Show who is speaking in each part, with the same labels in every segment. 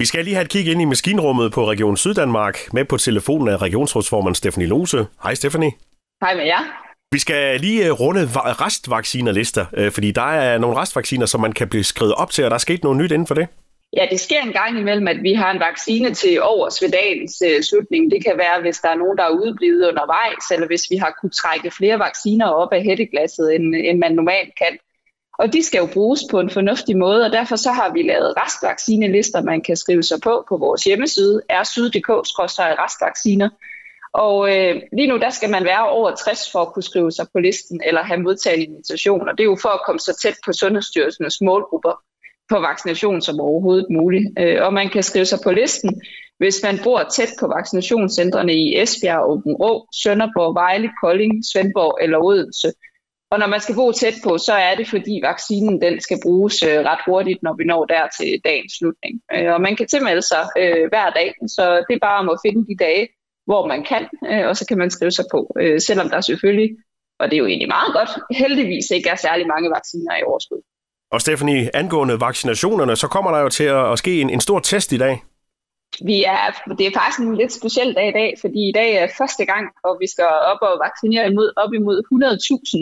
Speaker 1: Vi skal lige have et kig ind i maskinrummet på Region Syddanmark. Med på telefonen er regionsrådsformand Stephanie Lose. Hej Stephanie.
Speaker 2: Hej med jer.
Speaker 1: Vi skal lige øh, runde restvaccinerlister, øh, fordi der er nogle restvacciner, som man kan blive skrevet op til, og der er sket noget nyt inden for det.
Speaker 2: Ja, det sker en gang imellem, at vi har en vaccine til ved dagens uh, slutning. Det kan være, hvis der er nogen, der er udeblevet undervejs, eller hvis vi har kunne trække flere vacciner op af hætteglasset, end, end man normalt kan. Og de skal jo bruges på en fornuftig måde, og derfor så har vi lavet restvaccinelister, man kan skrive sig på på vores hjemmeside, rsyd.dk-restvacciner. Og øh, lige nu der skal man være over 60 for at kunne skrive sig på listen eller have modtaget en invitation, og det er jo for at komme så tæt på Sundhedsstyrelsens målgrupper på vaccination som overhovedet muligt. Øh, og man kan skrive sig på listen, hvis man bor tæt på vaccinationscentrene i Esbjerg, Åben Rå, Sønderborg, Vejle, Kolding, Svendborg eller Odense. Og når man skal bo tæt på, så er det fordi vaccinen den skal bruges øh, ret hurtigt, når vi når der til dagens slutning. Øh, og man kan tilmelde sig øh, hver dag, så det er bare om at finde de dage, hvor man kan, øh, og så kan man skrive sig på. Øh, selvom der selvfølgelig, og det er jo egentlig meget godt, heldigvis ikke er særlig mange vacciner i overskud.
Speaker 1: Og Stephanie, angående vaccinationerne, så kommer der jo til at ske en, en stor test i dag.
Speaker 2: Vi er, det er faktisk en lidt speciel dag i dag, fordi i dag er første gang, og vi skal op og vaccinere imod, op imod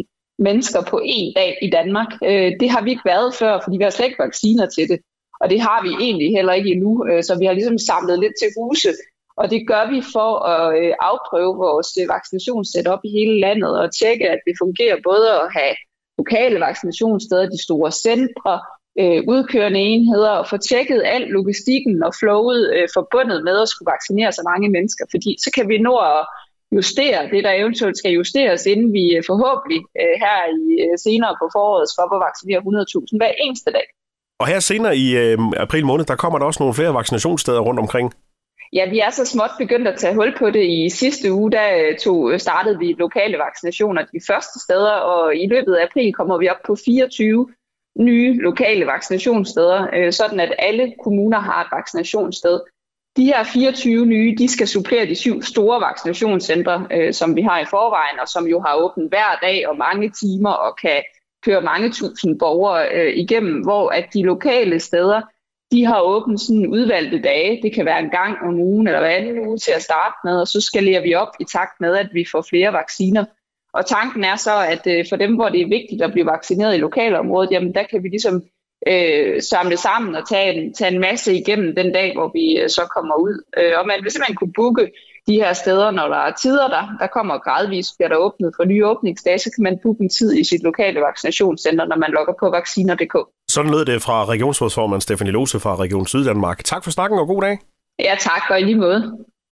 Speaker 2: 100.000 mennesker på én dag i Danmark. Øh, det har vi ikke været før, fordi vi har slet ikke vacciner til det. Og det har vi egentlig heller ikke endnu, øh, så vi har ligesom samlet lidt til huse. Og det gør vi for at øh, afprøve vores øh, vaccinationssæt i hele landet og tjekke, at det fungerer både at have lokale vaccinationssteder, de store centre, øh, udkørende enheder og få tjekket al logistikken og flowet øh, forbundet med at skulle vaccinere så mange mennesker, fordi så kan vi nå at justere det, der eventuelt skal justeres, inden vi øh, forhåbentlig øh, her i øh, senere på foråret skal op og vaccinere 100.000 hver eneste dag.
Speaker 1: Og her senere i øh, april måned, der kommer der også nogle flere vaccinationssteder rundt omkring.
Speaker 2: Ja, vi er så småt begyndt at tage hul på det. I sidste uge der tog, startede vi lokale vaccinationer de første steder, og i løbet af april kommer vi op på 24 nye lokale vaccinationssteder, øh, sådan at alle kommuner har et vaccinationssted. De her 24 nye, de skal supplere de syv store vaccinationscentre, øh, som vi har i forvejen, og som jo har åbent hver dag og mange timer og kan køre mange tusind borgere øh, igennem, hvor at de lokale steder, de har åbent sådan udvalgte dage. Det kan være en gang om ugen eller hver anden uge til at starte med, og så skalerer vi op i takt med, at vi får flere vacciner. Og tanken er så, at øh, for dem, hvor det er vigtigt at blive vaccineret i lokalområdet, jamen der kan vi ligesom øh, samle sammen og tage en, tage en masse igennem den dag, hvor vi øh, så kommer ud. Øh, og man vil simpelthen kunne booke de her steder, når der er tider der. Der kommer gradvist, bliver der åbnet for nye åbningsdage, så kan man booke en tid i sit lokale vaccinationscenter, når man logger på vacciner.dk.
Speaker 1: Sådan lød det fra regionsrådsformand Stefanie Lose fra Region Syddanmark. Tak for snakken og god dag.
Speaker 2: Ja, tak og i lige måde.